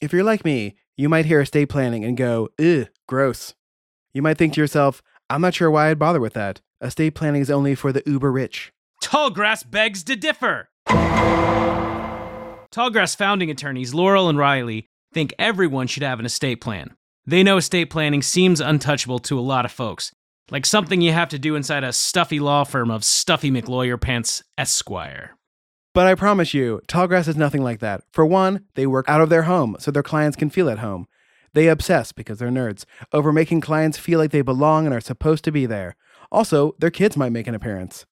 If you're like me, you might hear estate planning and go, ugh, gross. You might think to yourself, I'm not sure why I'd bother with that. Estate planning is only for the uber rich. Tallgrass begs to differ. Tallgrass founding attorneys Laurel and Riley think everyone should have an estate plan. They know estate planning seems untouchable to a lot of folks, like something you have to do inside a stuffy law firm of Stuffy McLawyer Pants Esquire. But I promise you, Tallgrass is nothing like that. For one, they work out of their home so their clients can feel at home. They obsess, because they're nerds, over making clients feel like they belong and are supposed to be there. Also, their kids might make an appearance.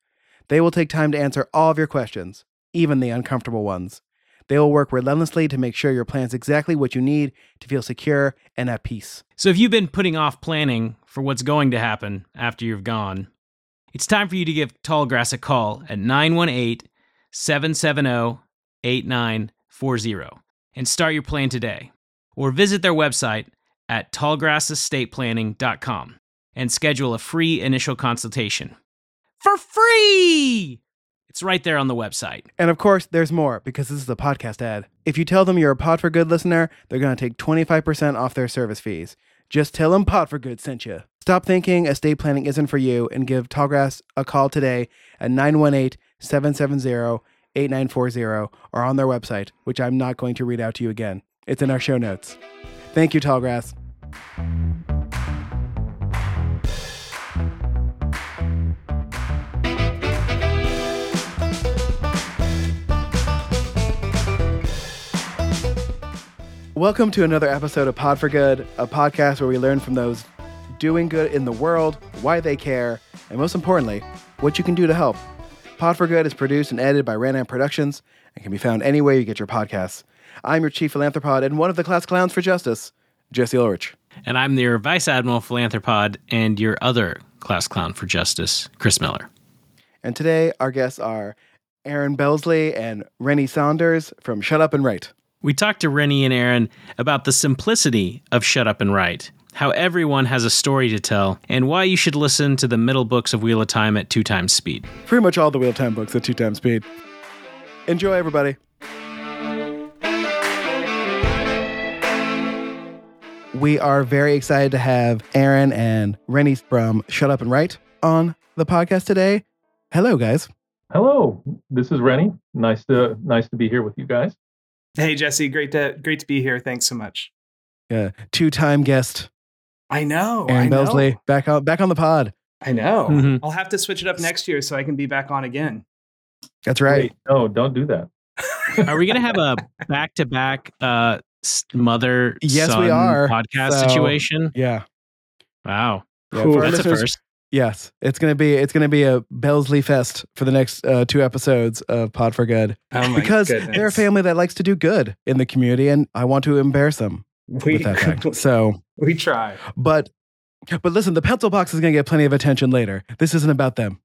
They will take time to answer all of your questions, even the uncomfortable ones. They will work relentlessly to make sure your plan's exactly what you need to feel secure and at peace. So if you've been putting off planning for what's going to happen after you've gone, it's time for you to give Tallgrass a call at 918 770 8940 and start your plan today. Or visit their website at tallgrassestatePlanning.com and schedule a free initial consultation. For free! It's right there on the website. And of course, there's more because this is a podcast ad. If you tell them you're a Pod for Good listener, they're going to take 25% off their service fees. Just tell them Pod for Good sent you. Stop thinking estate planning isn't for you and give Tallgrass a call today at 918 770 8940 or on their website, which I'm not going to read out to you again. It's in our show notes. Thank you, Tallgrass. Welcome to another episode of Pod for Good, a podcast where we learn from those doing good in the world, why they care, and most importantly, what you can do to help. Pod for Good is produced and edited by Ranam Productions and can be found anywhere you get your podcasts. I'm your chief philanthropod and one of the class clowns for justice, Jesse Ulrich. And I'm your Vice Admiral Philanthropod and your other class clown for justice, Chris Miller. And today, our guests are Aaron Belsley and Rennie Saunders from Shut Up and Write. We talked to Rennie and Aaron about the simplicity of Shut Up and Write, how everyone has a story to tell, and why you should listen to the middle books of Wheel of Time at two times speed. Pretty much all the Wheel of Time books at two times speed. Enjoy, everybody. We are very excited to have Aaron and Rennie from Shut Up and Write on the podcast today. Hello, guys. Hello, this is Rennie. Nice to nice to be here with you guys. Hey Jesse, great to great to be here. Thanks so much. Yeah, two-time guest I know. Aaron I know. Belsley back on back on the pod. I know. Mhm. I'll have to switch it up next year so I can be back on again. That's right. Wait, no, don't do that. Are we going to have a back to back mother Yes, we are. podcast So- situation? Yeah. Wow. Yeah, Cool. for That's a first. Yes, it's gonna be it's gonna be a Belsley fest for the next uh, two episodes of Pod for Good Oh my because goodness. they're a family that likes to do good in the community, and I want to embarrass them We, that fact. So, we try. but but listen, the pencil box is gonna get plenty of attention later. This isn't about them.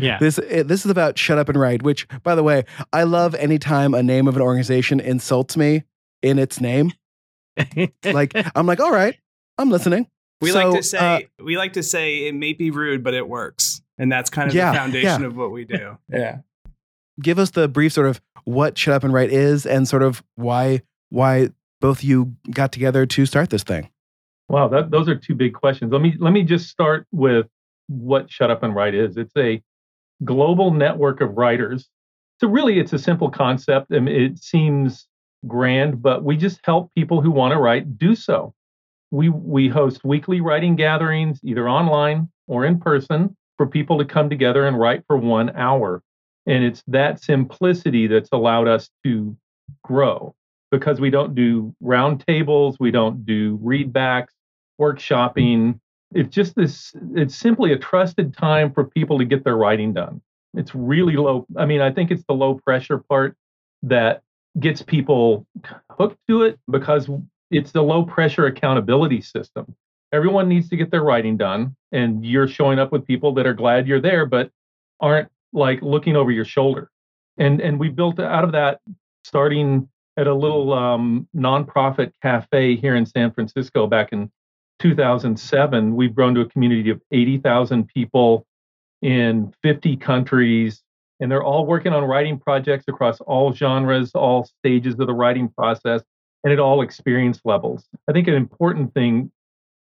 Yeah. This this is about Shut Up and Write. Which, by the way, I love anytime a name of an organization insults me in its name. Like I'm like, all right, I'm listening. We So, like to say uh, we like to say it may be rude, but it works. And that's kind of Yeah, the foundation yeah. of what we do. Yeah. give us the brief sort of what Shut Up and Write is and sort of why why both you got together to start this thing. Wow, that, those are two big questions. Let me let me just start with what Shut Up and Write is. It's a global network of writers. So really, it's a simple concept, and it seems grand, but we just help people who want to write do so. We we host weekly writing gatherings, either online or in person, for people to come together and write for one hour. And it's that simplicity that's allowed us to grow because we don't do roundtables, we don't do readbacks, workshopping. It's just this, it's simply a trusted time for people to get their writing done. It's really low. I mean, I think it's the low pressure part that gets people hooked to it because it's the low pressure accountability system. Everyone needs to get their writing done, and you're showing up with people that are glad you're there, but aren't like looking over your shoulder. And and we built out of that, starting at a little um, nonprofit cafe here in San Francisco back in 2007. We've grown to a community of 80,000 people in 50 countries, and they're all working on writing projects across all genres, all stages of the writing process. and at all experience levels. I think an important thing,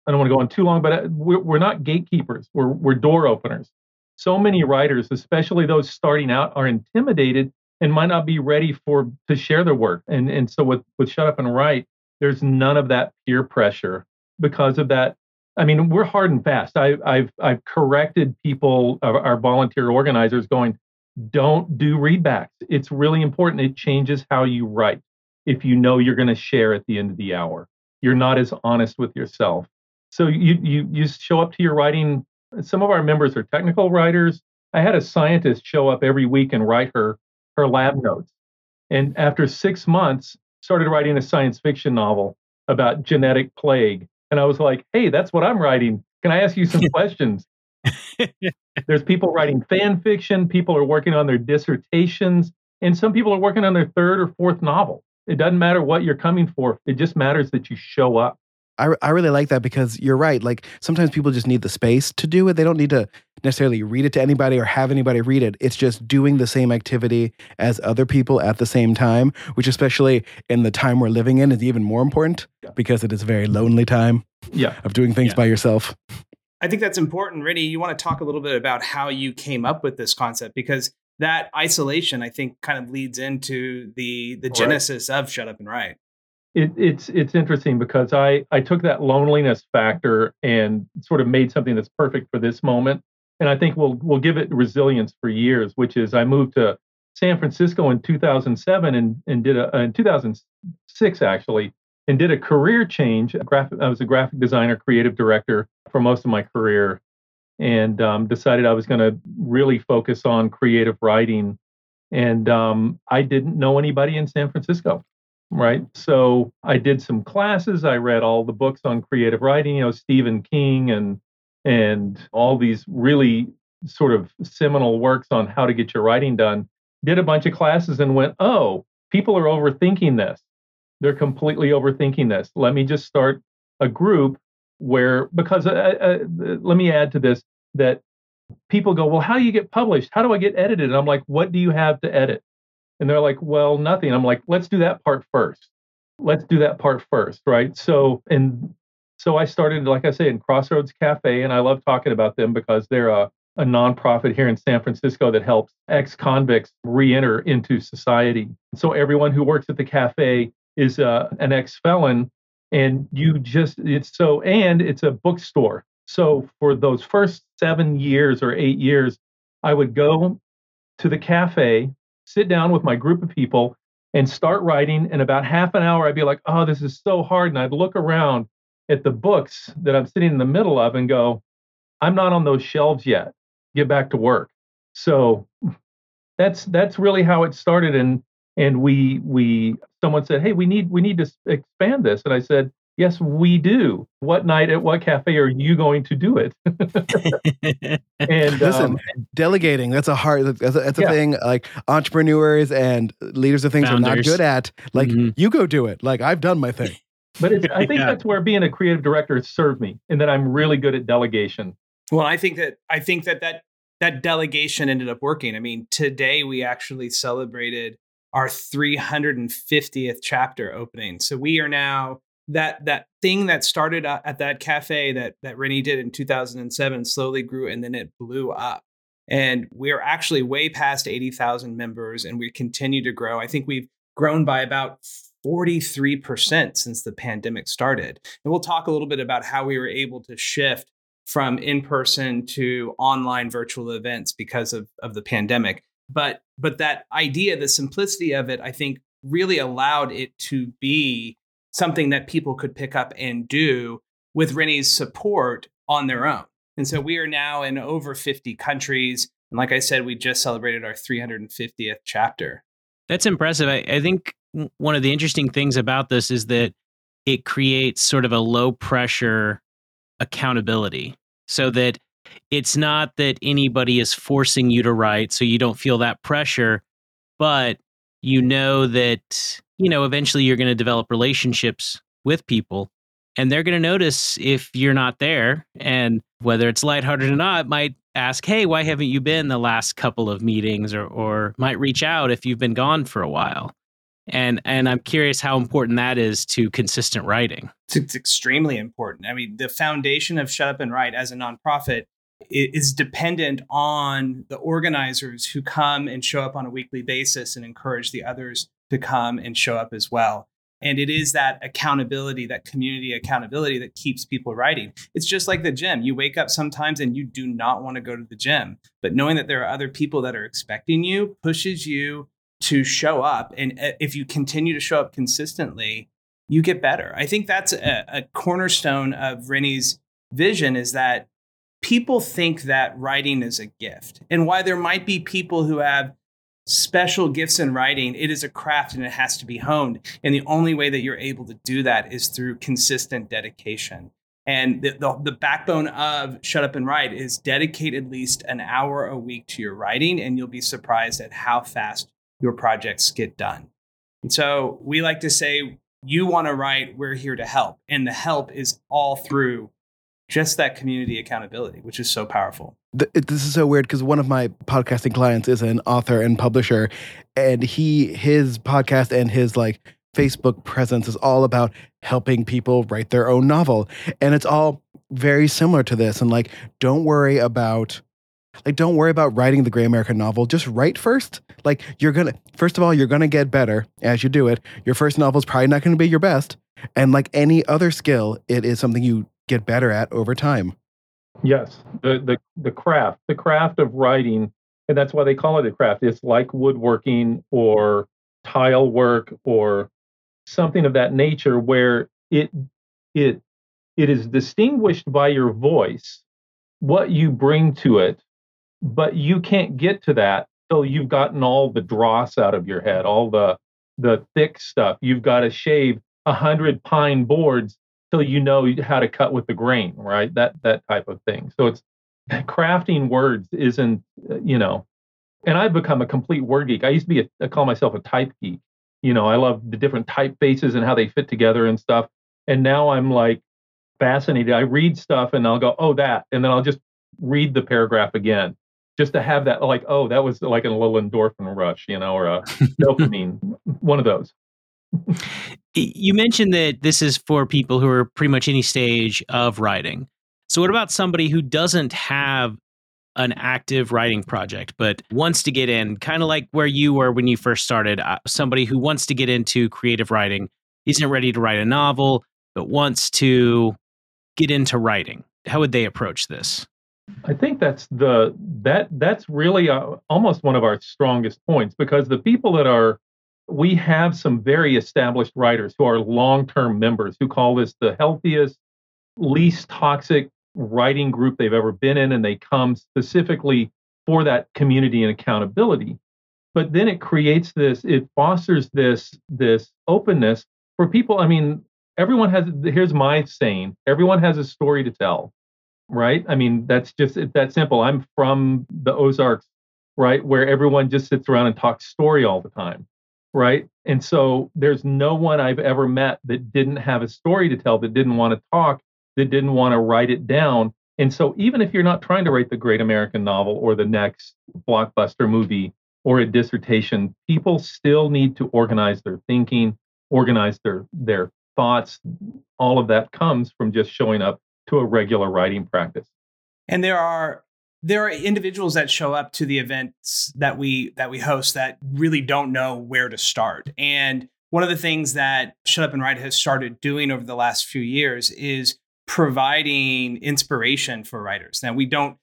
I don't want to go on too long, but uh, we're, we're not gatekeepers, we're, we're door openers. So many writers, especially those starting out, are intimidated and might not be ready for to share their work. And, and so with, with Shut Up and Write, there's none of that peer pressure because of that. I mean, we're hard and fast. I, I've I've corrected people, our, volunteer organizers, going, don't do readbacks. It's really important. It changes how you write if you know you're going to share at the end of the hour. You're not as honest with yourself. So you you you show up to your writing. Some of our members are technical writers. I had a scientist show up every week and write her her lab notes. And after six months, started writing a science fiction novel about genetic plague. And I was like, hey, that's what I'm writing. Can I ask you some questions? There's people writing fan fiction, people are working on their dissertations, and some people are working on their third or fourth novel. It doesn't matter what you're coming for, it just matters that you show up. I, I really like that because you're right. Like sometimes people just need the space to do it. They don't need to necessarily read it to anybody or have anybody read it. It's just doing the same activity as other people at the same time, which, especially in the time we're living in, is even more important because it is a very lonely time yeah. of doing things Yeah. by yourself. I think that's important. Rennie, you want to talk a little bit about how you came up with this concept because that isolation, I think, kind of leads into the the Right. genesis of Shut Up and Write. It, it's it's interesting because I I took that loneliness factor and sort of made something that's perfect for this moment, and I think we'll we'll give it resilience for years. Which is I moved to San Francisco in 2007 and and did a uh, in 2006 actually and did a career change. Graphic I was a graphic designer, creative director for most of my career, and um, decided I was going to really focus on creative writing. And um, I didn't know anybody in San Francisco right? So I did some classes. I read all the books on creative writing, you know, Stephen King and and all these really sort of seminal works on how to get your writing done. Did a bunch of classes and went, oh, people are overthinking this. They're completely overthinking this. Let me just start a group where because uh, uh, let me add to this that people go, well, how do you get published? How do I get edited? And I'm like, what do you have to edit? And they're like, well, nothing. I'm like, let's do that part first. Let's do that part first, right? So, and so I started, like I say, in Crossroads Cafe, and I love talking about them because they're a, a nonprofit here in San Francisco that helps ex convicts re enter into society. So everyone who works at the cafe is uh, an ex felon, and you just, it's so, and it's a bookstore. So for those first seven years or eight years, I would go to the cafe sit down with my group of people and start writing. In about half an hour, I'd be like, oh, this is so hard. And I'd look around at the books that I'm sitting in the middle of and go, I'm not on those shelves yet. Get back to work. So that's that's really how it started. And and we we someone said, hey, we need we need to expand this. And I said, yes, we do. What night at what cafe are you going to do it? and Listen, um, delegating, that's a hard, that's a, that's a Yeah. thing like entrepreneurs and leaders of things are not good at. Like, Mhm. you go do it. Like, I've done my thing. but it's, I think Yeah. that's where being a creative director has served me, and that I'm really good at delegation. Well, I think that I think that that that delegation ended up working. I mean, today we actually celebrated our 350th chapter opening. So we are now that that thing that started at at that cafe that that Rennie did in 2007 slowly grew and then it blew up. And we're actually way past 80,000 members and we continue to grow. I think we've grown by about 43% since the pandemic started. And we'll talk a little bit about how we were able to shift from in person to online virtual events because of, of the pandemic. But but that idea, the simplicity of it, I think really allowed it to be something that people could pick up and do with Rennie's support on their own. And so we are now in over 50 countries. And like I said, we just celebrated our 350th chapter. That's impressive. I, I think one of the interesting things about this is that it creates sort of a low pressure accountability so that it's not that anybody is forcing you to write so you don't feel that pressure, but you know that, you know, eventually you're going to develop relationships with people and they're going to notice if you're not there and whether it's lighthearted or not might ask hey why haven't you been the last couple of meetings or or might reach out if you've been gone for a while And and I'm curious how important that is to consistent writing. It's, it's extremely important. I mean, the foundation of Shut Up and Write as a nonprofit is dependent on the organizers who come and show up on a weekly basis and encourage the others to come and show up as well. And it is that accountability, that community accountability that keeps people writing. It's just like the gym. You wake up sometimes and you do not want to go to the gym, but knowing that there are other people that are expecting you pushes you to show up. And uh, if you continue to show up consistently, you get better. I think that's a, a cornerstone of Rennie's vision is that people think that writing is a gift. And why there might be people who have special gifts in writing, it is a craft and it has to be honed. And the only way that you're able to do that is through consistent dedication. And the, the, the, backbone of Shut Up and Write is dedicate at least an hour a week to your writing, and you'll be surprised at how fast your projects get done. And so we like to say, you want to write, we're here to help. And the help is all through just that community accountability, which is so powerful. This is so weird because one of my podcasting clients is an author and publisher, and he his podcast and his like Facebook presence is all about helping people write their own novel, and it's all very similar to this. And like, don't worry about like don't worry about writing the gray american novel just write first like you're gonna first of all you're gonna get better as you do it your first novel is probably not gonna be your best and like any other skill it is something you get better at over time. Yes, the the the craft, the craft of writing, and that's why they call it a craft. It's like woodworking or tile work or something of that nature, where it it it is distinguished by your voice, what you bring to it, but you can't get to that till you've gotten all the dross out of your head, all the the thick stuff. You've got to shave a hundred pine boards till you know how to cut with the grain, right? That that type of thing. So it's crafting words isn't, uh, you know, and I've become a complete word geek. I used to be a, I call myself a type geek. You know, I love the different typefaces and how they fit together and stuff. And now I'm like fascinated. I read stuff and I'll go, oh, that, and then I'll just read the paragraph again, just to have that, like, oh, that was like a little endorphin rush, you know, or a dopamine, one of those you mentioned that this is for people who are pretty much any stage of writing. So, what about somebody who doesn't have an active writing project but wants to get in, kind of like where you were when you first started? Uh, somebody who wants to get into creative writing, isn't ready to write a novel, but wants to get into writing. How would they approach this? I think that's the that that's really uh, almost one of our strongest points because the people that are we have some very established writers who are long term members who call this the healthiest, least toxic writing group they've ever been in. And they come specifically for that community and accountability. But then it creates this, it fosters this, this openness for people. I mean, everyone has, here's my saying everyone has a story to tell, right? I mean, that's just that simple. I'm from the Ozarks, right? Where everyone just sits around and talks story all the time right? And so there's no one I've ever met that didn't have a story to tell, that didn't want to talk, that didn't want to write it down. And so even if you're not trying to write the great American novel or the next blockbuster movie or a dissertation, people still need to organize their thinking, organize their their thoughts. All of that comes from just showing up to a regular writing practice. And there are there are individuals that show up to the events that we that we host that really don't know where to start. And one of the things that shut up and write has started doing over the last few years is providing inspiration for writers. Now we don't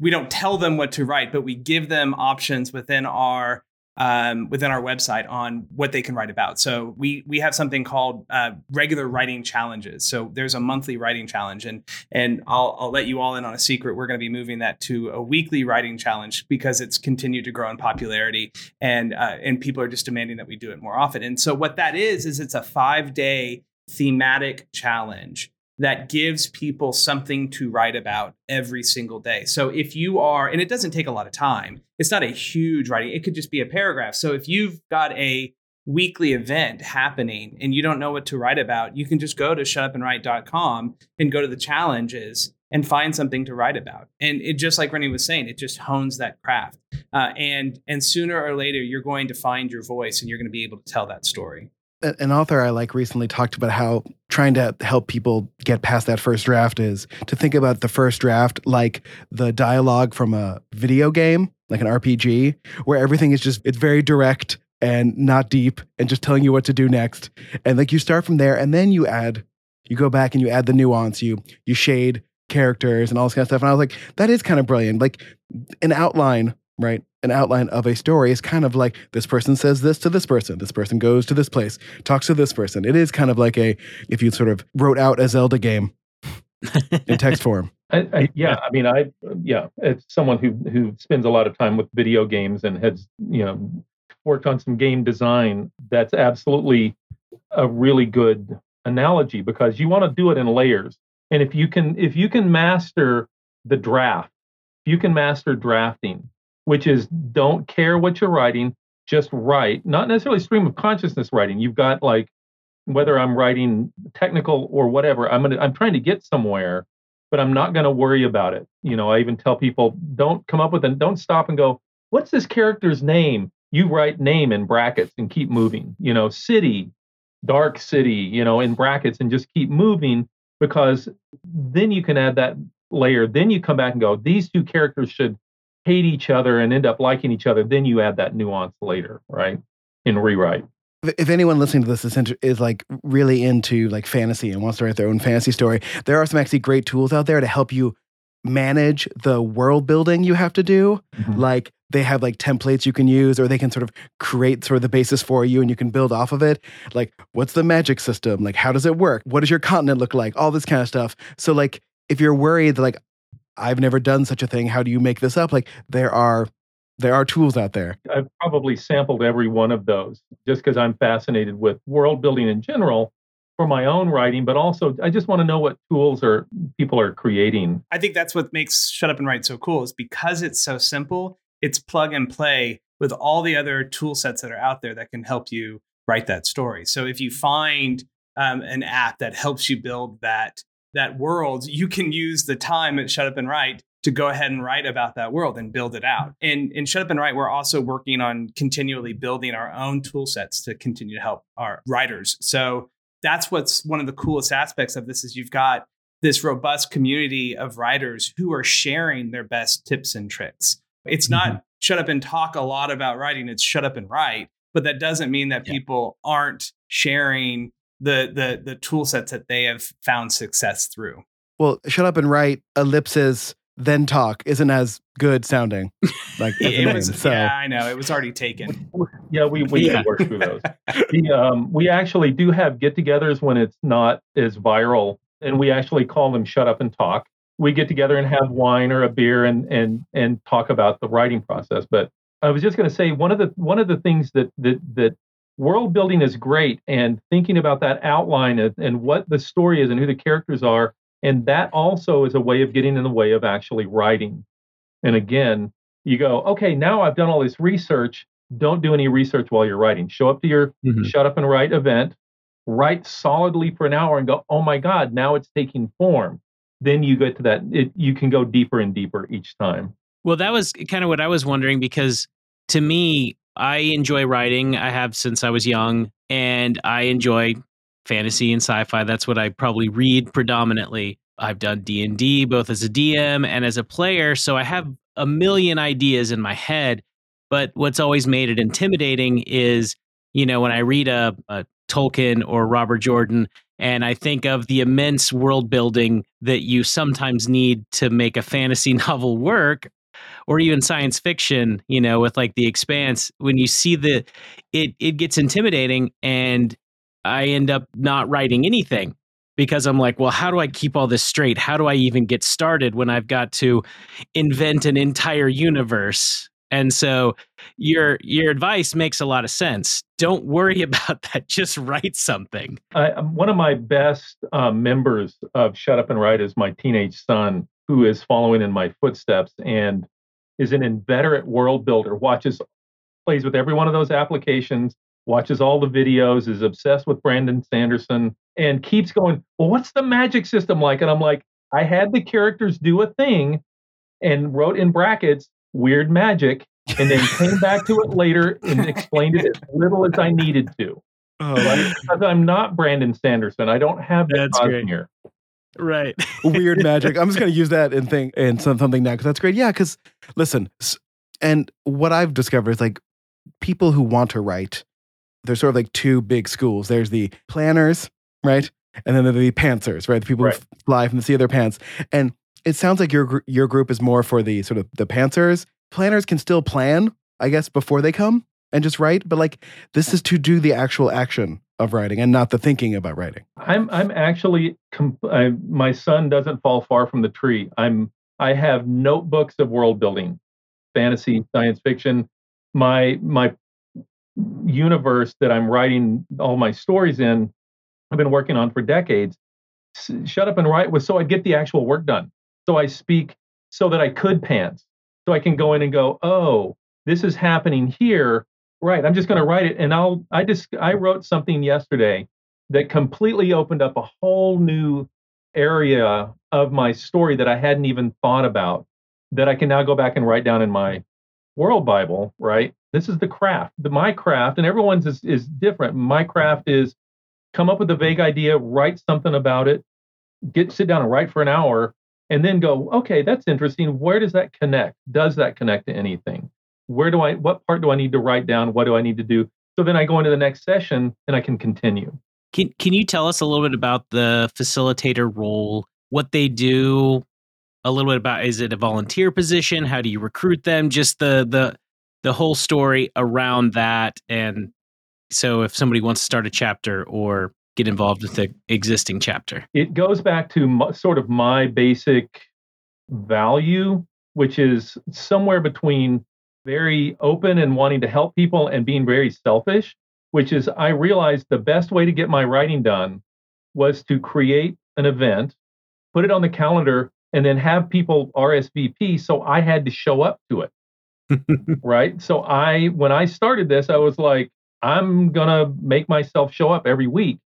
we don't tell them what to write but we give them options within our um, within our website on what they can write about. So we we have something called uh, regular writing challenges. So there's a monthly writing challenge, and and I'll I'll let you all in on a secret. We're going to be moving that to a weekly writing challenge because it's continued to grow in popularity, and uh, and people are just demanding that we do it more often. And so what that is is it's a five day thematic challenge that gives people something to write about every single day. So if you are, and it doesn't take a lot of time, it's not a huge writing, it could just be a paragraph. So if you've got a weekly event happening and you don't know what to write about, you can just go to shutupandwrite.com and go to the challenges and find something to write about. And it just like Rennie was saying, it just hones that craft. Uh, and and sooner or later, you're going to find your voice, and you're going to be able to tell that story. An author I like recently talked about how trying to help people get past that first draft is to think about the first draft like the dialogue from a video game, like an RPG, where everything is just it's very direct and not deep and just telling you what to do next. And like you start from there and then you add you go back and you add the nuance, you you shade characters and all this kind of stuff. And I was like, that is kind of brilliant. Like an outline, right? An outline of a story is kind of like this person says this to this person, this person goes to this place, talks to this person. It is kind of like a if you sort of wrote out a Zelda game in text form. I, I, yeah, I mean, I yeah, it's someone who who spends a lot of time with video games and has you know worked on some game design. That's absolutely a really good analogy because you want to do it in layers. And if you can if you can master the draft, if you can master drafting, which is don't care what you're writing, just write. Not necessarily stream of consciousness writing. You've got like whether I'm writing technical or whatever, I'm gonna I'm trying to get somewhere, but I'm not gonna worry about it. You know, I even tell people don't come up with and don't stop and go, what's this character's name? You write name in brackets and keep moving. You know, city, dark city, you know, in brackets and just keep moving because then you can add that layer. Then you come back and go, these two characters should hate each other and end up liking each other. Then you add that nuance later, right? In rewrite. If anyone listening to this is, inter- is like really into like fantasy and wants to write their own fantasy story, there are some actually great tools out there to help you manage the world building you have to do. Mm-hmm. Like they have like templates you can use or they can sort of create sort of the basis for you and you can build off of it like what's the magic system like how does it work what does your continent look like all this kind of stuff so like if you're worried that like i've never done such a thing how do you make this up like there are there are tools out there i've probably sampled every one of those just because i'm fascinated with world building in general for my own writing, but also I just want to know what tools are people are creating. I think that's what makes Shut Up and Write so cool is because it's so simple it's plug and play with all the other tool sets that are out there that can help you write that story. So if you find um, an app that helps you build that that world, you can use the time at Shut Up and Write to go ahead and write about that world and build it out. And in Shut Up and Write, we're also working on continually building our own tool sets to continue to help our writers. So that's what's one of the coolest aspects of this is you've got this robust community of writers who are sharing their best tips and tricks. It's not mm-hmm. shut up and talk a lot about writing, it's shut up and write. But that doesn't mean that yeah. people aren't sharing the the the tool sets that they have found success through. Well, shut up and write ellipses then talk isn't as good sounding. Like it, name, was, so. yeah, I know it was already taken. Yeah, we we yeah. work through those. the, um, we actually do have get-togethers when it's not as viral, and we actually call them "shut up and talk." we get together and have wine or a beer and and and talk about the writing process. But I was just going to say one of the one of the things that that that world building is great and thinking about that outline and, and what the story is and who the characters are and that also is a way of getting in the way of actually writing. And again you go okay now i've done all this research. Don't do any research while you're writing. Show up to your mm-hmm. shut up and write event write solidly for an hour and go oh my god now it's taking form then you get to that it, you can go deeper and deeper each time. Well that was kind of what i was wondering because to me i enjoy writing i have since i was young and i enjoy fantasy and sci-fi. That's what i probably read predominantly. I've done d&d both as a dm and as a player so i have a million ideas in my head. But what's always made it intimidating is you know when i read a, a tolkien or robert jordan and I think of the immense world building that you sometimes need to make a fantasy novel work or even science fiction, you know, with like the expanse, when you see the it it gets intimidating and I end up not writing anything because I'm like, well, how do I keep all this straight? How do I even get started when I've got to invent an entire universe and so your your advice makes a lot of sense. Don't worry about that. Just write something. Um, one of my best uh, members of Shut Up and Write is my teenage son, who is following in my footsteps and is an inveterate world builder. Watches, plays with every one of those applications, watches all the videos, is obsessed with Brandon Sanderson, and keeps going. Well, what's the magic system like? And I'm like, I had the characters do a thing and wrote in brackets weird magic and then came back to it later and explained it as little as I needed to. Oh, Right? Because I'm not Brandon Sanderson. I don't have that That's great. here. Right. weird magic. I'm just gonna use that and think and some, something now because that's great. Yeah, because listen, and what I've discovered is like people who want to write, there's sort of like two big schools. There's the planners, right, and then there are the pantsers, right, the people Right. who fly from the sea of their pants. And it sounds like your your group is more for the sort of the pantsers. Planners can still plan, I guess, before they come and just write, but like this is to do the actual action of writing and not the thinking about writing. I'm I'm actually com- I, my son doesn't fall far from the tree. I'm I have notebooks of world building, fantasy, science fiction. My my universe that I'm writing all my stories in, I've been working on for decades. Shut up and write was so I get the actual work done. So I speak so that I could pants. So I can go in and go, oh, this is happening here. Right. I'm just going to write it. And I'll I just I wrote something yesterday that completely opened up a whole new area of my story that I hadn't even thought about that I can now go back and write down in my world Bible, right? This is the craft. The my craft, and everyone's is, is different. My craft is come up with a vague idea, write something about it, get sit down and write for an hour, and then go, okay, that's interesting. Where does that connect? Does that connect to anything? Where do I what part do I need to write down? What do I need to do? So then I go into the next session and I can continue. Can Can you tell us a little bit about the facilitator role? What they do? A little bit about is it a volunteer position? How do you recruit them? Just the the the whole story around that. And so, if somebody wants to start a chapter or get involved with the existing chapter, it goes back to m- sort of my basic value, which is somewhere between very open and wanting to help people and being very selfish, which is I realized the best way to get my writing done was to create an event, put it on the calendar, and then have people RSVP. So I had to show up to it. right. So I, when I started this, I was like, I'm going to make myself show up every week.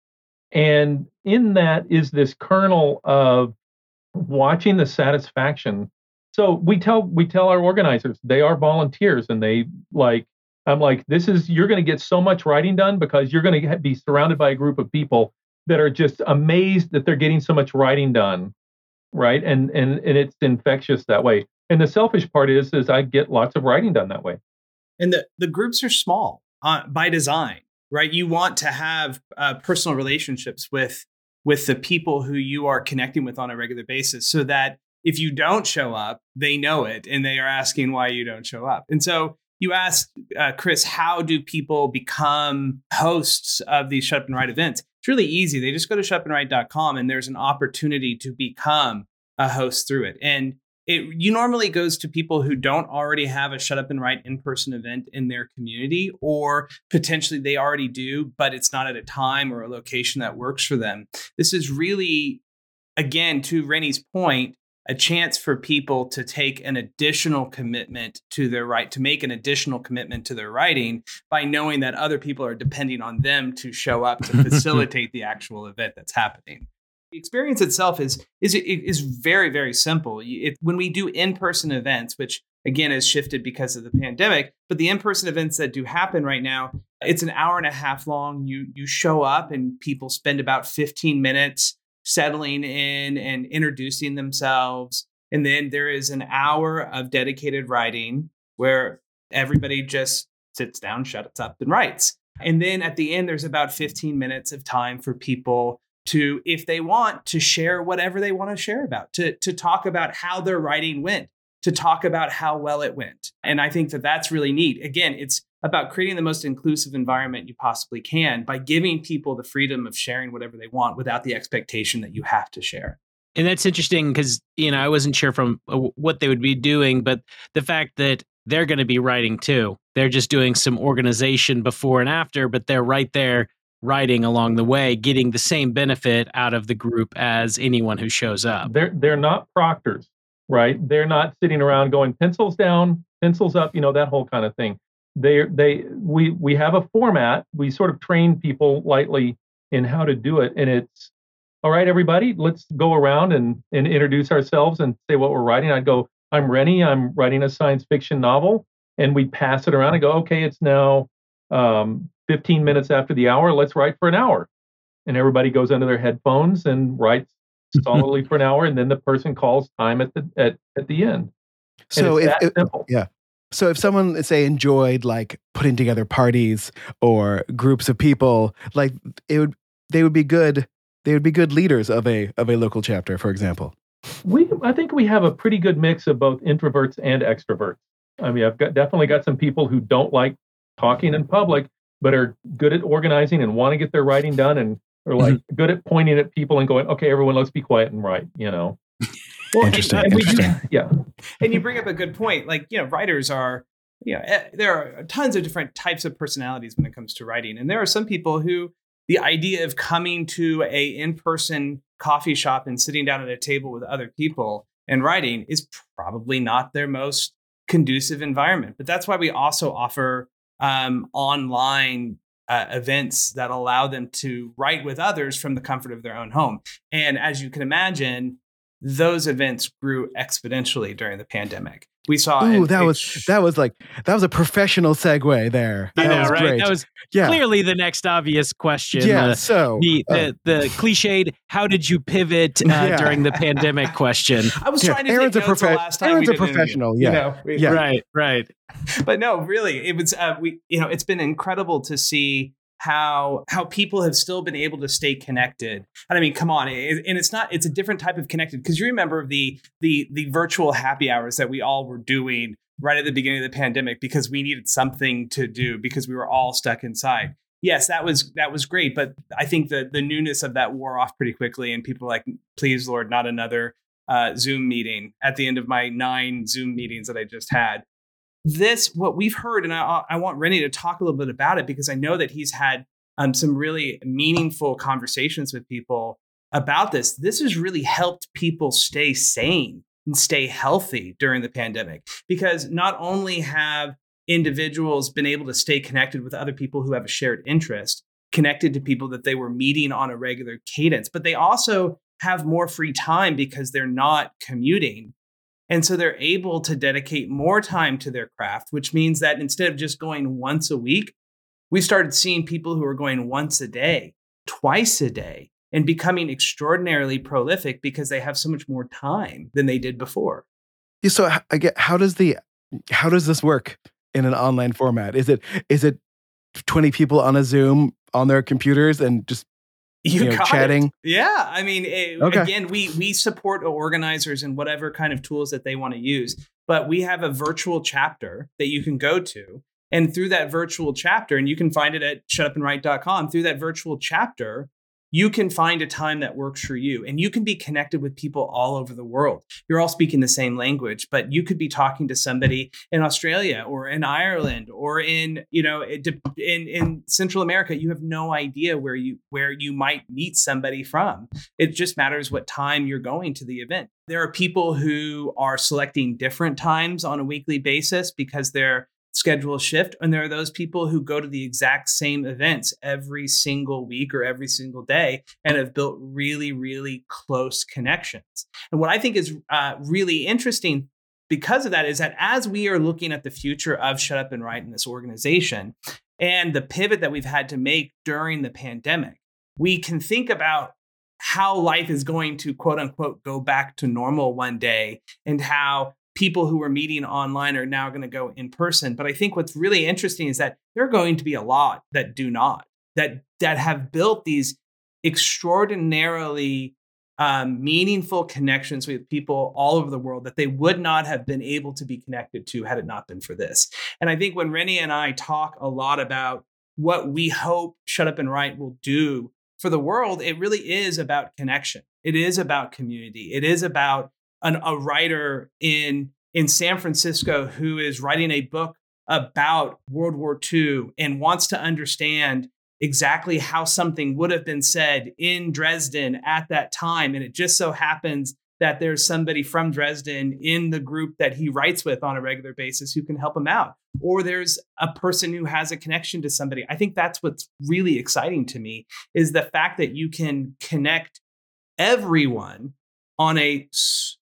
And in that is this kernel of watching the satisfaction. So we tell we tell our organizers they are volunteers and they like I'm like this is you're going to get so much writing done because you're going to be surrounded by a group of people that are just amazed that they're getting so much writing done, right? And and and it's infectious that way. And the selfish part is is I get lots of writing done that way. and the the groups are small uh, by design right you want to have uh, personal relationships with with the people who you are connecting with on a regular basis so that if you don't show up they know it and they are asking why you don't show up. And so you asked uh, chris how do people become hosts of these shut up and write events? It's really easy. They just go to shutupandwrite.com and there's an opportunity to become a host through it. And it you normally goes to people who don't already have a shut up and write in-person event in their community or potentially they already do but it's not at a time or a location that works for them. This is really again to rennie's point a chance for people to take an additional commitment to their right to make an additional commitment to their writing by knowing that other people are depending on them to show up to facilitate the actual event that's happening the experience itself is is is very very simple. If, when we do in person events, which again has shifted because of the pandemic, but the in person events that do happen right now, it's an hour and a half long. You you show up and people spend about fifteen minutes settling in and introducing themselves, and then there is an hour of dedicated writing where everybody just sits down, shuts up, and writes. And then at the end, there's about 15 minutes of time for people to, if they want, to share whatever they want to share about, to, to talk about how their writing went, to talk about how well it went. And I think that that's really neat. Again, it's about creating the most inclusive environment you possibly can by giving people the freedom of sharing whatever they want without the expectation that you have to share. and that's interesting because you know I wasn't sure from uh, what they would be doing, but the fact that they're going to be writing too. They're just doing some organization before and after, but they're right there writing along the way, getting the same benefit out of the group as anyone who shows up. They're they're not proctors, right? They're not sitting around going pencils down, pencils up, you know, that whole kind of thing. They they we we have a format. We sort of train people lightly in how to do it, and it's all right, everybody, let's go around and, and introduce ourselves and say what we're writing. I'd go, I'm Rennie. I'm writing a science fiction novel. And we pass it around and go, okay, it's now um, 15 minutes after the hour. Let's write for an hour. And everybody goes under their headphones and writes solidly for an hour. And then the person calls time at the at, at the end. So if, if yeah. So if someone say enjoyed like putting together parties or groups of people, like it would they would be good they would be good leaders of a of a local chapter, for example. We I think we have a pretty good mix of both introverts and extroverts. I mean, I've got definitely got some people who don't like talking in public, but are good at organizing and want to get their writing done and are like mm-hmm. good at pointing at people and going, okay, everyone, let's be quiet and write, you know. Well, interesting. And, and interesting. Do, yeah. And you bring up a good point. Like, you know, writers are, you know, eh, there are tons of different types of personalities when it comes to writing. And there are some people who the idea of coming to a in-person coffee shop and sitting down at a table with other people and writing is probably not their most conducive environment. But that's why we also offer um, online uh, events that allow them to write with others from the comfort of their own home. And as you can imagine, those events grew exponentially during the pandemic. We saw. Ooh, that was that was like that was a professional segue there. That know, was right? Great. That was yeah. clearly the next obvious question. Yeah. Uh, so the, the, uh, the cliched "How did you pivot uh, yeah. during the pandemic?" question. I was yeah. trying to. Aaron's a prof- Aaron's a professional. Yeah. You know, we, yeah. Right. Right. But no, really, it was. Uh, we you know, it's been incredible to see how how people have still been able to stay connected. And I mean, come on, it, and it's not it's a different type of connected because you remember the the the virtual happy hours that we all were doing right at the beginning of the pandemic because we needed something to do because we were all stuck inside. Yes, that was that was great, but I think the the newness of that wore off pretty quickly, and people like, please, Lord, not another uh, Zoom meeting at the end of my nine Zoom meetings that I just had this, what we've heard, and I, I want Rennie to talk a little bit about it because I know that he's had um, some really meaningful conversations with people about this. This has really helped people stay sane and stay healthy during the pandemic because not only have individuals been able to stay connected with other people who have a shared interest, connected to people that they were meeting on a regular cadence, but they also have more free time because they're not commuting and so they're able to dedicate more time to their craft, which means that instead of just going once a week, we started seeing people who are going once a day, twice a day, and becoming extraordinarily prolific because they have so much more time than they did before. Yeah, so I get how does the how does this work in an online format? Is it is it 20 people on a Zoom on their computers and just you, you know, chatting. It. Yeah, I mean, it, okay. again, we we support organizers and whatever kind of tools that they want to use, but we have a virtual chapter that you can go to, and through that virtual chapter, and you can find it at shutupandwrite.com. Through that virtual chapter, you can find a time that works for you and you can be connected with people all over the world. You're all speaking the same language, but you could be talking to somebody in Australia or in Ireland or in, you know, in in Central America. You have no idea where you where you might meet somebody from. It just matters what time you're going to the event. There are people who are selecting different times on a weekly basis because they're schedule shift. And there are those people who go to the exact same events every single week or every single day and have built really, really close connections. And what I think is uh, really interesting because of that is that as we are looking at the future of Shut Up and Write in this organization and the pivot that we've had to make during the pandemic, we can think about how life is going to quote unquote go back to normal one day and how people who were meeting online are now going to go in person. But I think what's really interesting is that there are going to be a lot that do not, that that have built these extraordinarily um, meaningful connections with people all over the world that they would not have been able to be connected to had it not been for this. And I think when Rennie and I talk a lot about what we hope Shut Up and Write will do for the world, it really is about connection. It is about community. It is about an, a writer in in San Francisco who is writing a book about World War II and wants to understand exactly how something would have been said in Dresden at that time. And it just so happens that there's somebody from Dresden in the group that he writes with on a regular basis who can help him out. Or there's a person who has a connection to somebody. I think that's what's really exciting to me is the fact that you can connect everyone on a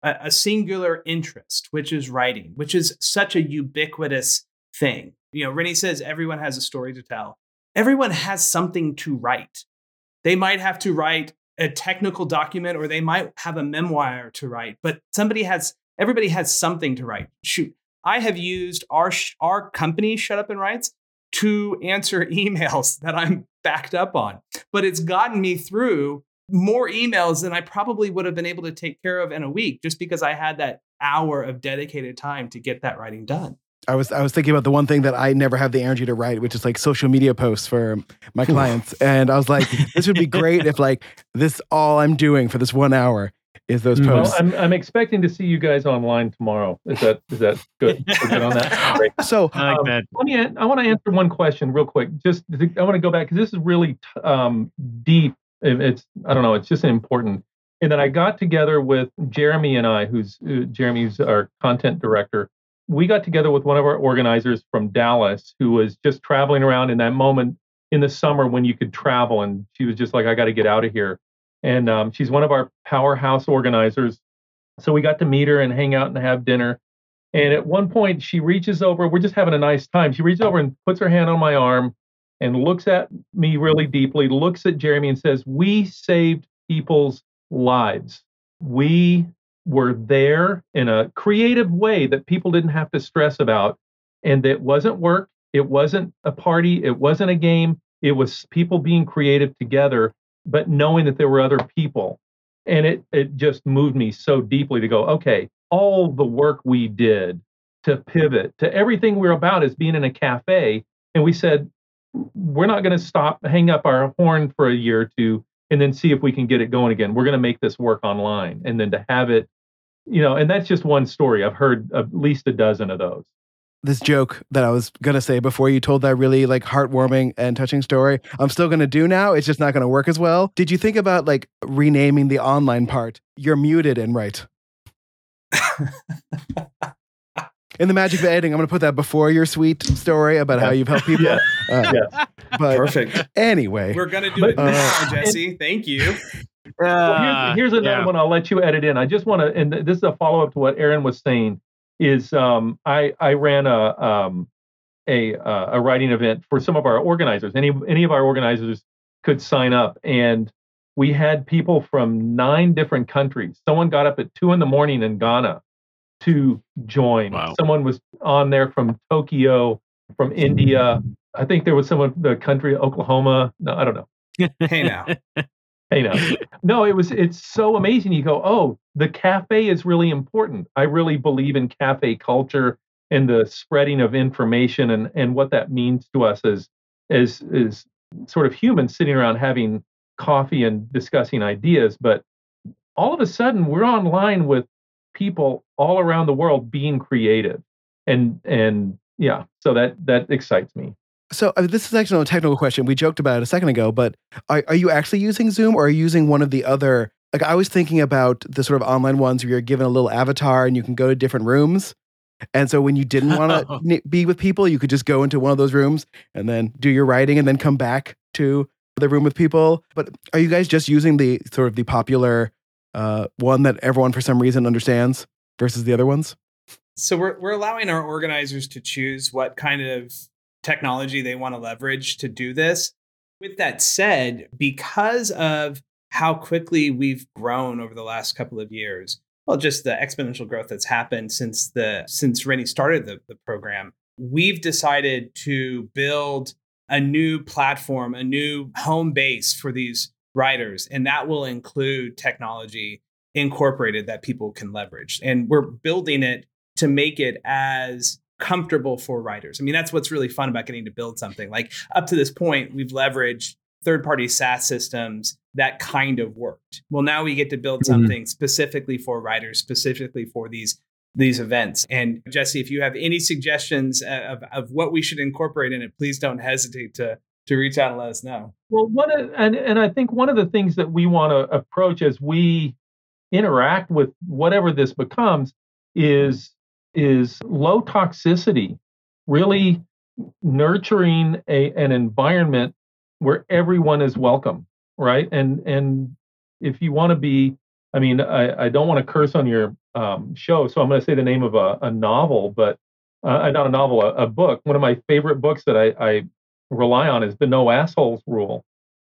a singular interest, which is writing, which is such a ubiquitous thing. You know, Rennie says everyone has a story to tell. Everyone has something to write. They might have to write a technical document or they might have a memoir to write, but somebody has everybody has something to write. Shoot, I have used our our company Shut Up and Writes to answer emails that I'm backed up on, but it's gotten me through more emails than I probably would have been able to take care of in a week just because I had that hour of dedicated time to get that writing done. I was I was thinking about the one thing that I never have the energy to write, which is like social media posts for my clients. and I was like, this would be great if like this all I'm doing for this one hour is those posts. Well, I'm, I'm expecting to see you guys online tomorrow. Is that is that good? We're good on that. Great. So I like um, that. Let me. I want to answer one question real quick. Just I want to go back because this is really um, deep. It's I don't know. It's just important. And then I got together with Jeremy and I, who's uh, Jeremy's our content director. We got together with one of our organizers from Dallas, who was just traveling around in that moment in the summer when you could travel, and she was just like, "I got to get out of here." and um, she's one of our powerhouse organizers. So we got to meet her and hang out and have dinner. And at one point, she reaches over. We're just having a nice time. She reaches over and puts her hand on my arm and looks at me really deeply, looks at Jeremy and says, We saved people's lives. We were there in a creative way that people didn't have to stress about. And that wasn't work. It wasn't a party. It wasn't a game. It was people being creative together but knowing that there were other people. And it, it just moved me so deeply to go, okay, all the work we did to pivot to everything we're about is being in a cafe. And we said, we're not going to stop, hang up our horn for a year or two, and then see if we can get it going again. We're going to make this work online. And then to have it, you know, and that's just one story. I've heard at least a dozen of those this joke that I was gonna say before you told that really like heartwarming and touching story. I'm still gonna do now. It's just not gonna work as well. Did you think about like renaming the online part? You're muted and right. In the magic of editing, I'm going to put that before your sweet story about how you've helped people. Yeah. Uh, yes. But Perfect. anyway, We're gonna do But- it now, Uh, Jesse. Thank you. Well, Uh, here's, here's another yeah. one I'll let you edit in. I just want to, and this is a follow up to what Aaron was saying. Is um, I I ran a um, a uh, a writing event for some of our organizers. Any any of our organizers could sign up, and we had people from nine different countries. Someone got up at two in the morning in Ghana to join. Wow. Someone was on there from Tokyo, from India. I think there was someone from the country Oklahoma. No, I don't know. Hey now. Hey now. no, it was it's so amazing. You go, oh, the cafe is really important. I really believe in cafe culture and the spreading of information and, and what that means to us as as as sort of humans sitting around having coffee and discussing ideas. But all of a sudden we're online with people all around the world being creative. And and yeah, so that that excites me. so uh, this is actually a technical question. We joked about it a second ago, but are, are you actually using Zoom or are you using one of the other? Like I was thinking about the sort of online ones where you're given a little avatar and you can go to different rooms. And so when you didn't want to be with people, you could just go into one of those rooms and then do your writing and then come back to the room with people. But are you guys just using the sort of the popular uh, one that everyone for some reason understands versus the other ones? So we're we're allowing our organizers to choose what kind of technology they want to leverage to do this. With that said, because of how quickly we've grown over the last couple of years, well, just the exponential growth that's happened since the since Rennie started the, the program, we've decided to build a new platform, a new home base for these writers, and that will include technology incorporated that people can leverage. And we're building it to make it as comfortable for writers. I mean, that's what's really fun about getting to build something. Like up to this point, we've leveraged third party SaaS systems that kind of worked. Well, now we get to build Mhm. something specifically for writers, specifically for these these events. And Jesse, if you have any suggestions uh, of, of what we should incorporate in it, please don't hesitate to to reach out and let us know. Well, one of, and and I think one of the things that we want to approach as we interact with whatever this becomes is is low toxicity, really nurturing a an environment where everyone is welcome, right? And and if you want to be, I mean, I, I don't want to curse on your um, show, so I'm going to say the name of a, a novel, but uh, not a novel, a, a, book. One of my favorite books that I, I rely on is the No Assholes Rule,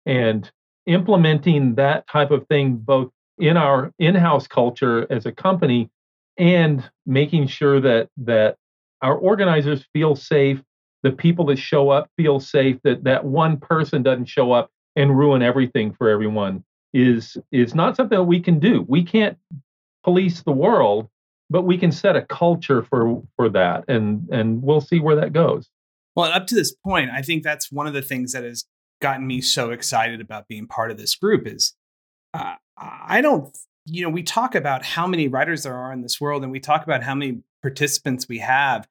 and implementing that type of thing both in our in-house culture as a company and making sure that that our organizers feel safe the people that show up feel safe that that one person doesn't show up and ruin everything for everyone is is not something that we can do. We can't police the world but we can set a culture for for that and and we'll see where that goes well up to this point i think that's one of the things that has gotten me so excited about being part of this group is uh, i don't you know we talk about how many writers there are in this world and we talk about how many participants we have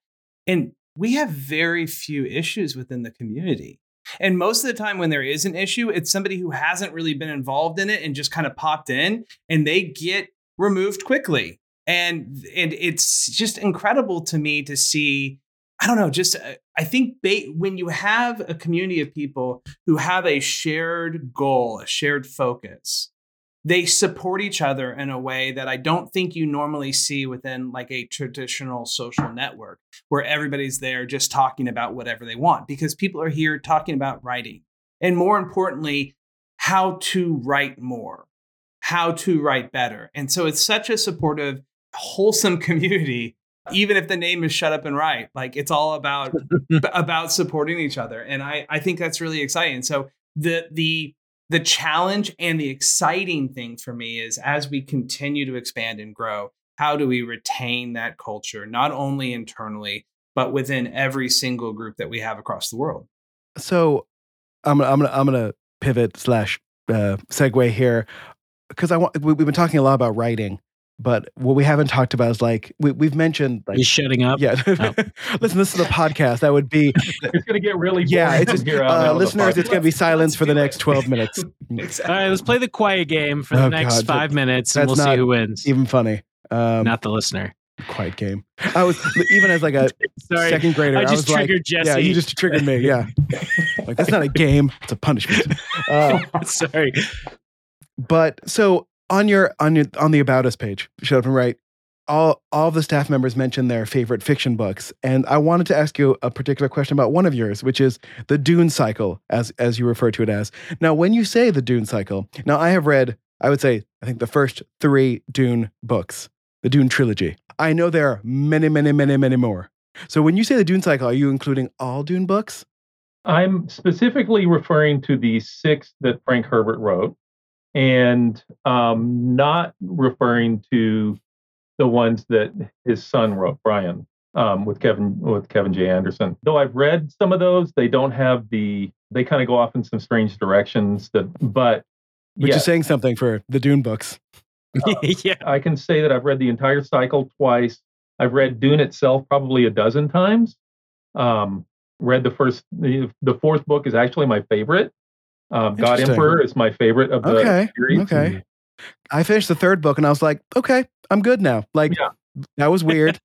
and we have very few issues within the community. And most of the time, when there is an issue, it's somebody who hasn't really been involved in it and just kind of popped in and they get removed quickly. And, and it's just incredible to me to see. I don't know, just uh, I think ba- when you have a community of people who have a shared goal, a shared focus, they support each other in a way that I don't think you normally see within like a traditional social network where everybody's there just talking about whatever they want because people are here talking about writing and more importantly how to write more how to write better. And so it's such a supportive wholesome community even if the name is shut up and write like it's all about about supporting each other. And i i think that's really exciting. So the the the challenge and the exciting thing for me is as we continue to expand and grow, how do we retain that culture, not only internally, but within every single group that we have across the world? So I'm, gonna I'm gonna I'm gonna pivot slash uh, segue here because I want we, we've been talking a lot about writing but what we haven't talked about is like we, we've mentioned like He's shutting up. Yeah, oh. listen, this is a podcast. That would be. It's going to get really. Yeah, it's just, uh, listeners. It's going to be silence for the next twelve minutes. exactly. All right, let's play the quiet game for the oh, next God, five minutes, and we'll see who wins. Even funny. Um, not the listener. Quiet game. I was even as like a Sorry, second grader. I just I triggered like, Jesse. Yeah, you just triggered me. Yeah, like that's not a game. It's a punishment. Uh, Sorry. But so on your on your on the about us page, shut up and write. All all the staff members mentioned their favorite fiction books, and I wanted to ask you a particular question about one of yours, which is the Dune cycle, as as you refer to it as. Now, when you say the Dune cycle, now I have read, I would say, I think the first three Dune books, the Dune trilogy. I know there are many, many, many, many more. So when you say the Dune cycle, are you including all Dune books? I'm specifically referring to the six that Frank Herbert wrote and um, not referring to the ones that his son wrote, Brian, um, with Kevin with Kevin J. Anderson. Though I've read some of those, they don't have the they kind of go off in some strange directions. That, but which yeah. is saying something for the Dune books. Uh, yeah, I can say that I've read the entire cycle twice. I've read Dune itself probably a dozen times. Um, read the first, the, the fourth book is actually my favorite. Um, God Emperor is my favorite of the okay. series. Okay. I finished the third book and I was like, okay, I'm good now. Like, yeah. that was weird.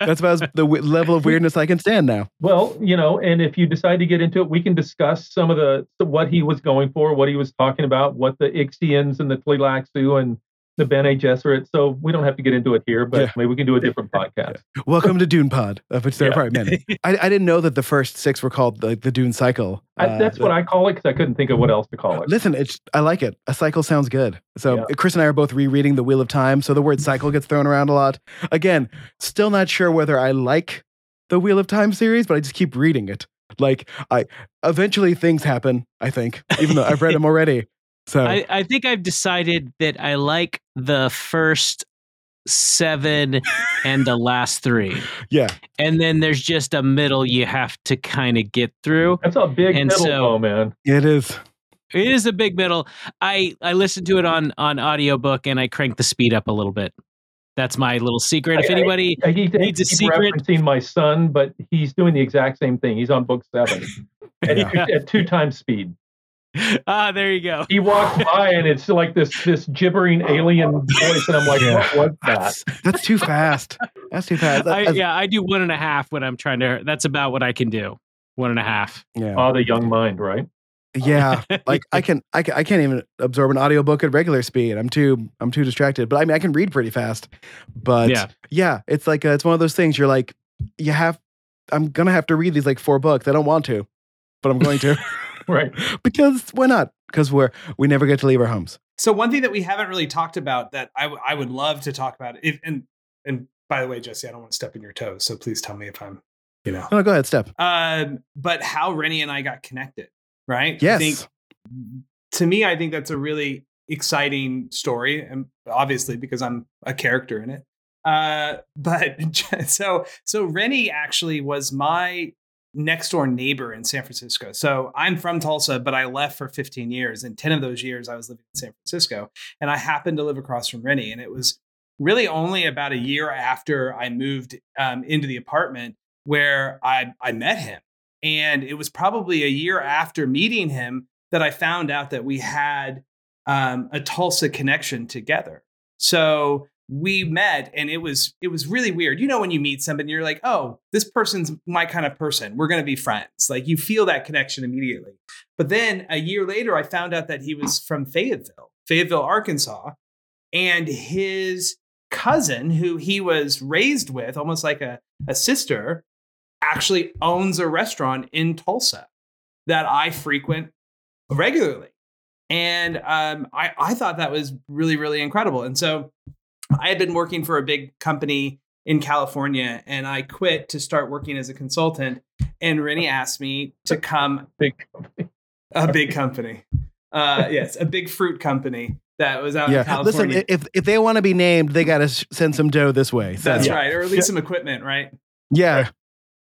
That's about the w- level of weirdness I can stand now. Well, you know, and if you decide to get into it, we can discuss some of the what he was going for, what he was talking about, what the Ixians and the Tleilaxu and the Bene Gesserit. So we don't have to get into it here, but yeah. maybe we can do a different podcast. Welcome to Dune Pod, of which there yeah. are probably many. I, I, didn't know that the first six were called like the Dune Cycle. I, uh, that's what I call it because I couldn't think of what else to call it. Listen, it's I like it. A cycle sounds good. So yeah. Chris and I are both rereading The Wheel of Time, so the word cycle gets thrown around a lot. Again, still not sure whether I like the Wheel of Time series, but I just keep reading it. Like I eventually things happen, I think, even though I've read them already. So I, I think I've decided that I like the first seven and the last three. Yeah. And then there's just a middle you have to kind of get through. That's a big and middle, so, though, man. It is. It is a big middle. I I listened to it on on audiobook and I cranked the speed up a little bit. That's my little secret. If anybody I, I, I needs a secret, referencing my son, but he's doing the exact same thing. He's on book seven at, yeah. at two times speed. ah, there you go. He walks by and it's like this this gibbering alien voice, and I'm like, yeah. what was that? That's, that's, too fast. That's too fast. I, yeah, I do one and a half when I'm trying to. That's about what I can do. One and a half. Yeah. Oh, the young mind, right? Yeah, like I can, I can, I can't even absorb an audiobook at regular speed. I'm too, I'm too distracted. But I mean, I can read pretty fast. But Yeah. yeah, it's like uh it's one of those things. You're like, you have, I'm gonna have to read these like four books. I don't want to, but I'm going to Right. because why not? Because we're we never get to leave our homes. So one thing that we haven't really talked about that I, w- I would love to talk about if and and by the way, Jesse, I don't want to step in your toes, so please tell me if I'm, you know. No, go ahead, step. Um, but how Rennie and I got connected, right? Yes. I think to me, I think that's a really exciting story, and obviously because I'm a character in it. Uh, but so so Rennie actually was my next door neighbor in San Francisco. So I'm from Tulsa, but I left for 15 years, and 10 of those years I was living in San Francisco, and I happened to live across from Rennie, and it was really only about a year after I moved um, into the apartment where I I met him. And it was probably a year after meeting him that I found out that we had um, a Tulsa connection together. So we met, and it was it was really weird. You know, when you meet somebody, you're like, "Oh, this person's my kind of person. We're going to be friends." Like you feel that connection immediately. But then a year later, I found out that he was from Fayetteville, Fayetteville, Arkansas, and his cousin, who he was raised with, almost like a, a sister, actually owns a restaurant in Tulsa that I frequent regularly. And um, I, I thought that was really, really incredible. And so I had been working for a big company in California and I quit to start working as a consultant. And Rennie asked me to come, Big company. a big company. Uh, yes, a big fruit company that was out in Yeah, California. listen. If if they want to be named, they got to send some dough this way. So, That's Yeah. right, or at least some equipment, right? yeah,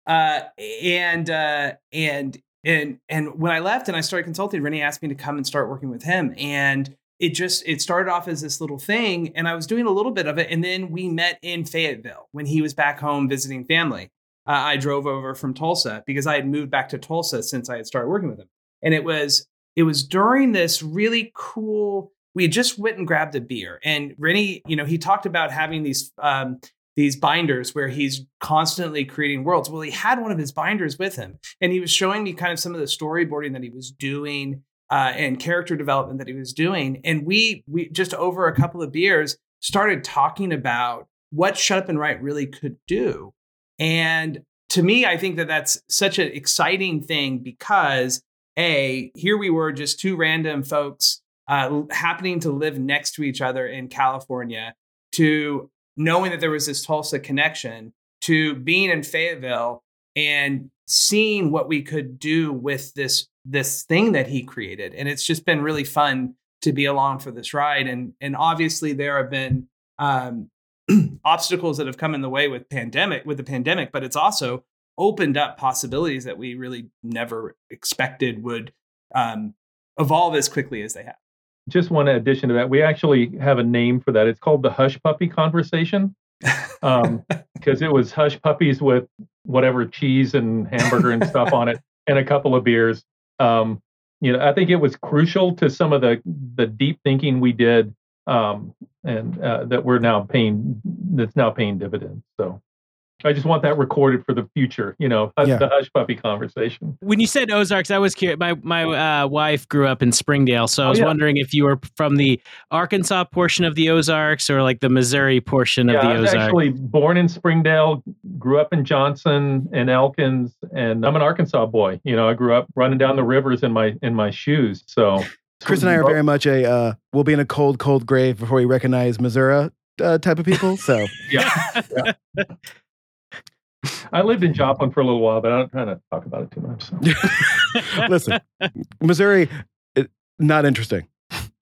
uh, and uh, and and and when I left and I started consulting, Rennie asked me to come and start working with him, and it just it started off as this little thing, and I was doing a little bit of it, and then we met in Fayetteville when he was back home visiting family. Uh, I drove over from Tulsa because I had moved back to Tulsa since I had started working with him, and it was it was during this really cool. We had just went and grabbed a beer, and Rennie, you know, he talked about having these um, these binders where he's constantly creating worlds. Well, he had one of his binders with him, and he was showing me kind of some of the storyboarding that he was doing uh, and character development that he was doing. And we we just over a couple of beers started talking about what Shut Up and Write really could do. And to me, I think that that's such an exciting thing because a here we were just two random folks uh, happening to live next to each other in California to knowing that there was this Tulsa connection to being in Fayetteville and seeing what we could do with this this thing that he created and it's just been really fun to be along for this ride and and obviously there have been um, obstacles that have come in the way with pandemic with the pandemic but it's also opened up possibilities that we really never expected would um, evolve as quickly as they have Just one addition to that. We actually have a name for that. It's called the Hush Puppy Conversation. Um, because it was hush puppies with whatever cheese and hamburger and stuff on it and a couple of beers. Um, you know, I think it was crucial to some of the the deep thinking we did um, and uh, that we're now paying that's now paying dividends. So I just want that recorded for the future, you know, Yeah. the hush puppy conversation. When you said Ozarks, I was curious. My my uh, wife grew up in Springdale, so I Oh, was yeah. wondering if you were from the Arkansas portion of the Ozarks or like the Missouri portion of the I was Ozarks. actually born in Springdale, grew up in Johnson and Elkins, and I'm an Arkansas boy. You know, I grew up running down the rivers in my in my shoes. So Chris and I are very much a uh, we'll be in a cold, cold grave before we recognize Missouri uh, type of people. So yeah. yeah. I lived in Joplin for a little while, but I'm not trying to talk about it too much. So. listen, Missouri, it, not interesting.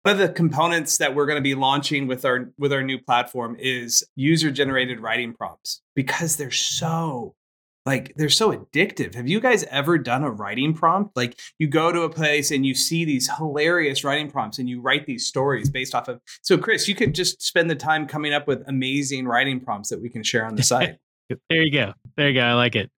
one of the components that we're going to be launching with our with our new platform is user generated writing prompts because they're so like they're so addictive. Have you guys ever done a writing prompt? Like you go to a place and you see these hilarious writing prompts and you write these stories based off of. So Chris, you could just spend the time coming up with amazing writing prompts that we can share on the site. There you go. There you go. I like it.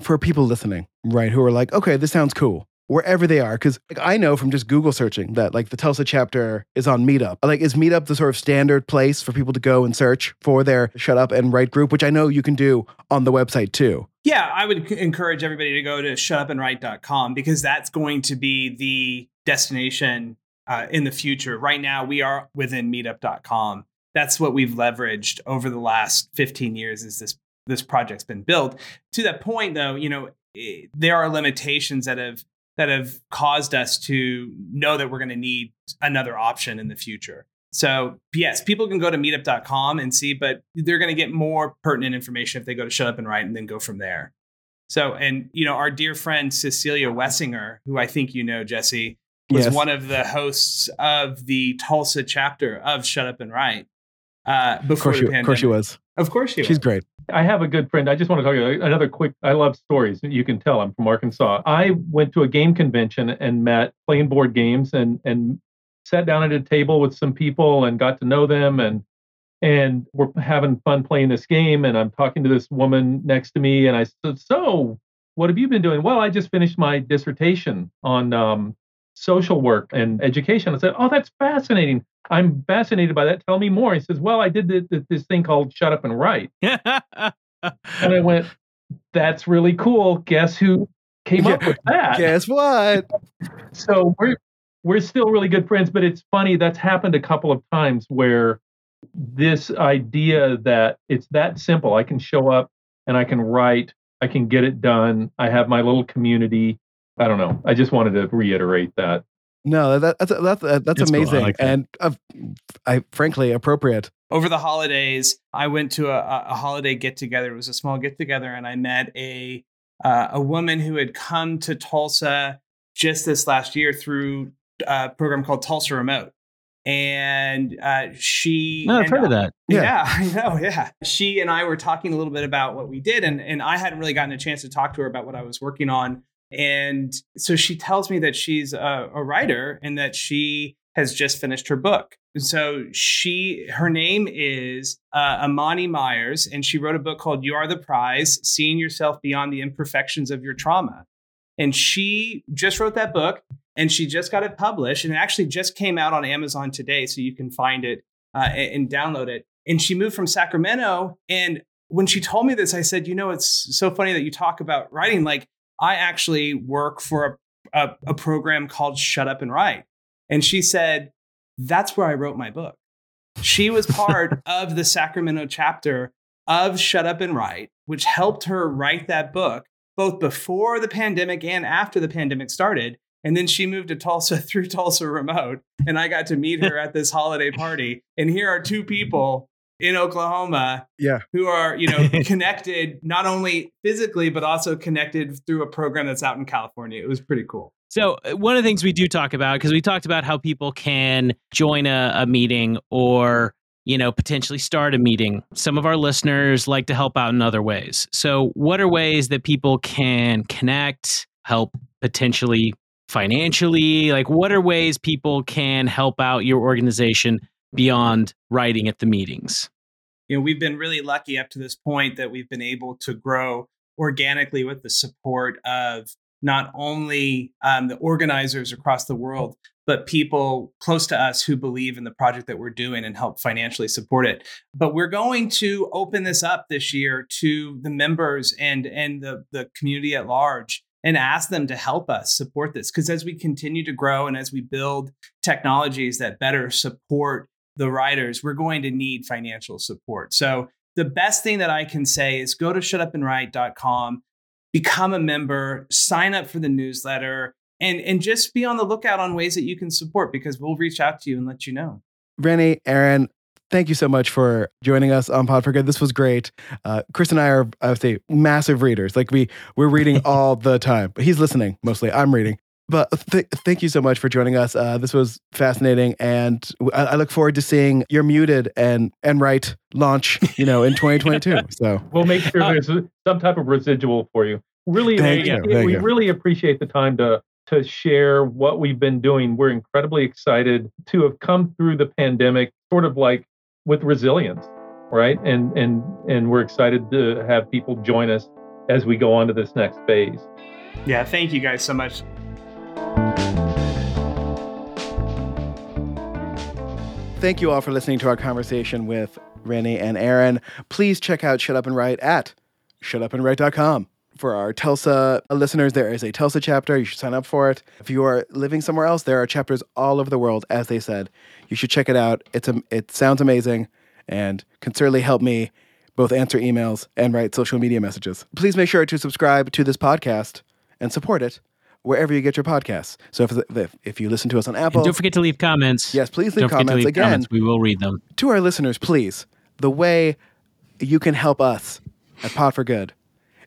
For people listening, right, who are like, okay, this sounds cool. Wherever they are, because like, I know from just Google searching that like the Tulsa chapter is on Meetup. Like, is Meetup the sort of standard place for people to go and search for their Shut Up and Write group, which I know you can do on the website too. Yeah, I would c- encourage everybody to go to shutupandwrite.com because that's going to be the destination uh, in the future. Right now, we are within meetup.com. That's what we've leveraged over the last 15 years is this this project's been built. To that point, though, you know, there are limitations that have that have caused us to know that we're going to need another option in the future. So, yes, people can go to meetup.com and see, but they're going to get more pertinent information if they go to Shut Up and Write and then go from there. So, and, you know, our dear friend Cecilia Wessinger, who I think you know, Jesse, was Yes. one of the hosts of the Tulsa chapter of Shut Up and Write uh, before course, the she, pandemic. of course she was. Of course she She's was. She's great. I have a good friend. I just want to tell you another quick. I love stories. You can tell I'm from Arkansas. I went to a game convention and met playing board games and and sat down at a table with some people and got to know them and and we're having fun playing this game. And I'm talking to this woman next to me and I said, "So, what have you been doing?" Well, I just finished my dissertation on um, social work and education. I said, "Oh, that's fascinating." I'm fascinated by that. Tell me more. He says, "Well, I did th- th- this thing called Shut Up and Write." And I went, that's really cool. Guess who came up with that? Guess what? So we're we're still really good friends, but it's funny that's happened a couple of times where this idea that it's that simple. I can show up and I can write, I can get it done. I have my little community. I don't know. I just wanted to reiterate that. No, that, that's that's that's, That's cool. I amazing like that. and uh, I frankly appropriate. over the holidays, I went to a, a holiday get together. It was a small get together, and I met a uh, a woman who had come to Tulsa just this last year through a program called Tulsa Remote, and uh, she. no, I've and heard of that. Yeah. Yeah. I know. Yeah. She and I were talking a little bit about what we did, and, and I hadn't really gotten a chance to talk to her about what I was working on. And so she tells me that she's a, a writer and that she has just finished her book. And so she, her name is uh, Amani Myers, and she wrote a book called You Are the Prize Seeing Yourself Beyond the Imperfections of Your Trauma. And she just wrote that book and she just got it published and it actually just came out on Amazon today. So you can find it uh, and, and download it. And she moved from Sacramento. And when she told me this, I said, you know, it's so funny that you talk about writing. Like, I actually work for a, a, a program called Shut Up and Write. And she said, that's where I wrote my book. She was part of the Sacramento chapter of Shut Up and Write, which helped her write that book both before the pandemic and after the pandemic started. And then she moved to Tulsa through Tulsa Remote. And I got to meet her at this holiday party. And here are two people in Oklahoma Yeah. who are, you know, connected not only physically, but also connected through a program that's out in California. It was pretty cool. So uh, one of the things we do talk about because we talked about how people can join a, a meeting or you know potentially start a meeting. Some of our listeners like to help out in other ways. So what are ways that people can connect, help potentially financially? Like what are ways people can help out your organization beyond writing at the meetings? You know we've been really lucky up to this point that we've been able to grow organically with the support of not only um, the organizers across the world but people close to us who believe in the project that we're doing and help financially support it. But we're going to open this up this year to the members and and the, the community at large and ask them to help us support this. Because as we continue to grow and as we build technologies that better support the writers, we're going to need financial support. So the best thing that I can say is go to shutupandwrite.com, become a member, sign up for the newsletter, and, and just be on the lookout on ways that you can support because we'll reach out to you and let you know. Rennie, Aaron, thank you so much for joining us on Pod for Good. This was great. Uh, Chris and I are, I would say, massive readers. Like we, we're reading all the time. But he's listening mostly. I'm reading. But th- thank you so much for joining us. Uh, this was fascinating, and I-, I look forward to seeing your muted and and right launch. You know, in 2022. So We'll make sure there's a- some type of residual for you. Really, Thank we, you, thank we you. really appreciate the time to to share what we've been doing. We're incredibly excited to have come through the pandemic, sort of like with resilience, right? And and and we're excited to have people join us as we go on to this next phase. Yeah, thank you guys so much. Thank you all for listening to our conversation with Rennie and Aaron. Please check out Shut Up and Write at shutupandwrite.com. For our Tulsa listeners, there is a Tulsa chapter. You should sign up for it. If you are living somewhere else, there are chapters all over the world, as they said. You should check it out. It's a, it sounds amazing and can certainly help me both answer emails and write social media messages. Please make sure to subscribe to this podcast and support it wherever you get your podcasts. So if, if, if you listen to us on Apple, And don't forget to leave comments. yes, please leave Don't forget to comments. leave Again, comments. We will read them. to our listeners, please, the way you can help us at Pod for Good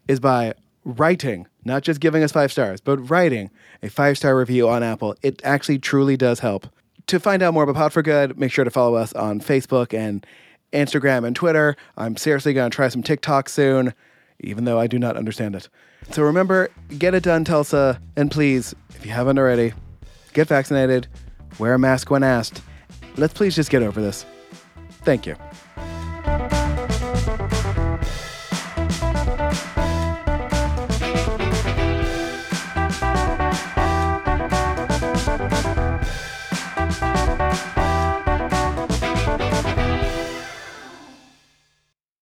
is by writing, not just giving us five stars, but writing a five star review on Apple. It actually truly does help. To find out more about Pod for Good, make sure to follow us on Facebook and Instagram and Twitter. I'm seriously going to try some TikTok soon, even though I do not understand it. So remember, get it done, Tulsa, and please, if you haven't already, get vaccinated, wear a mask when asked. Let's please just get over this. Thank you.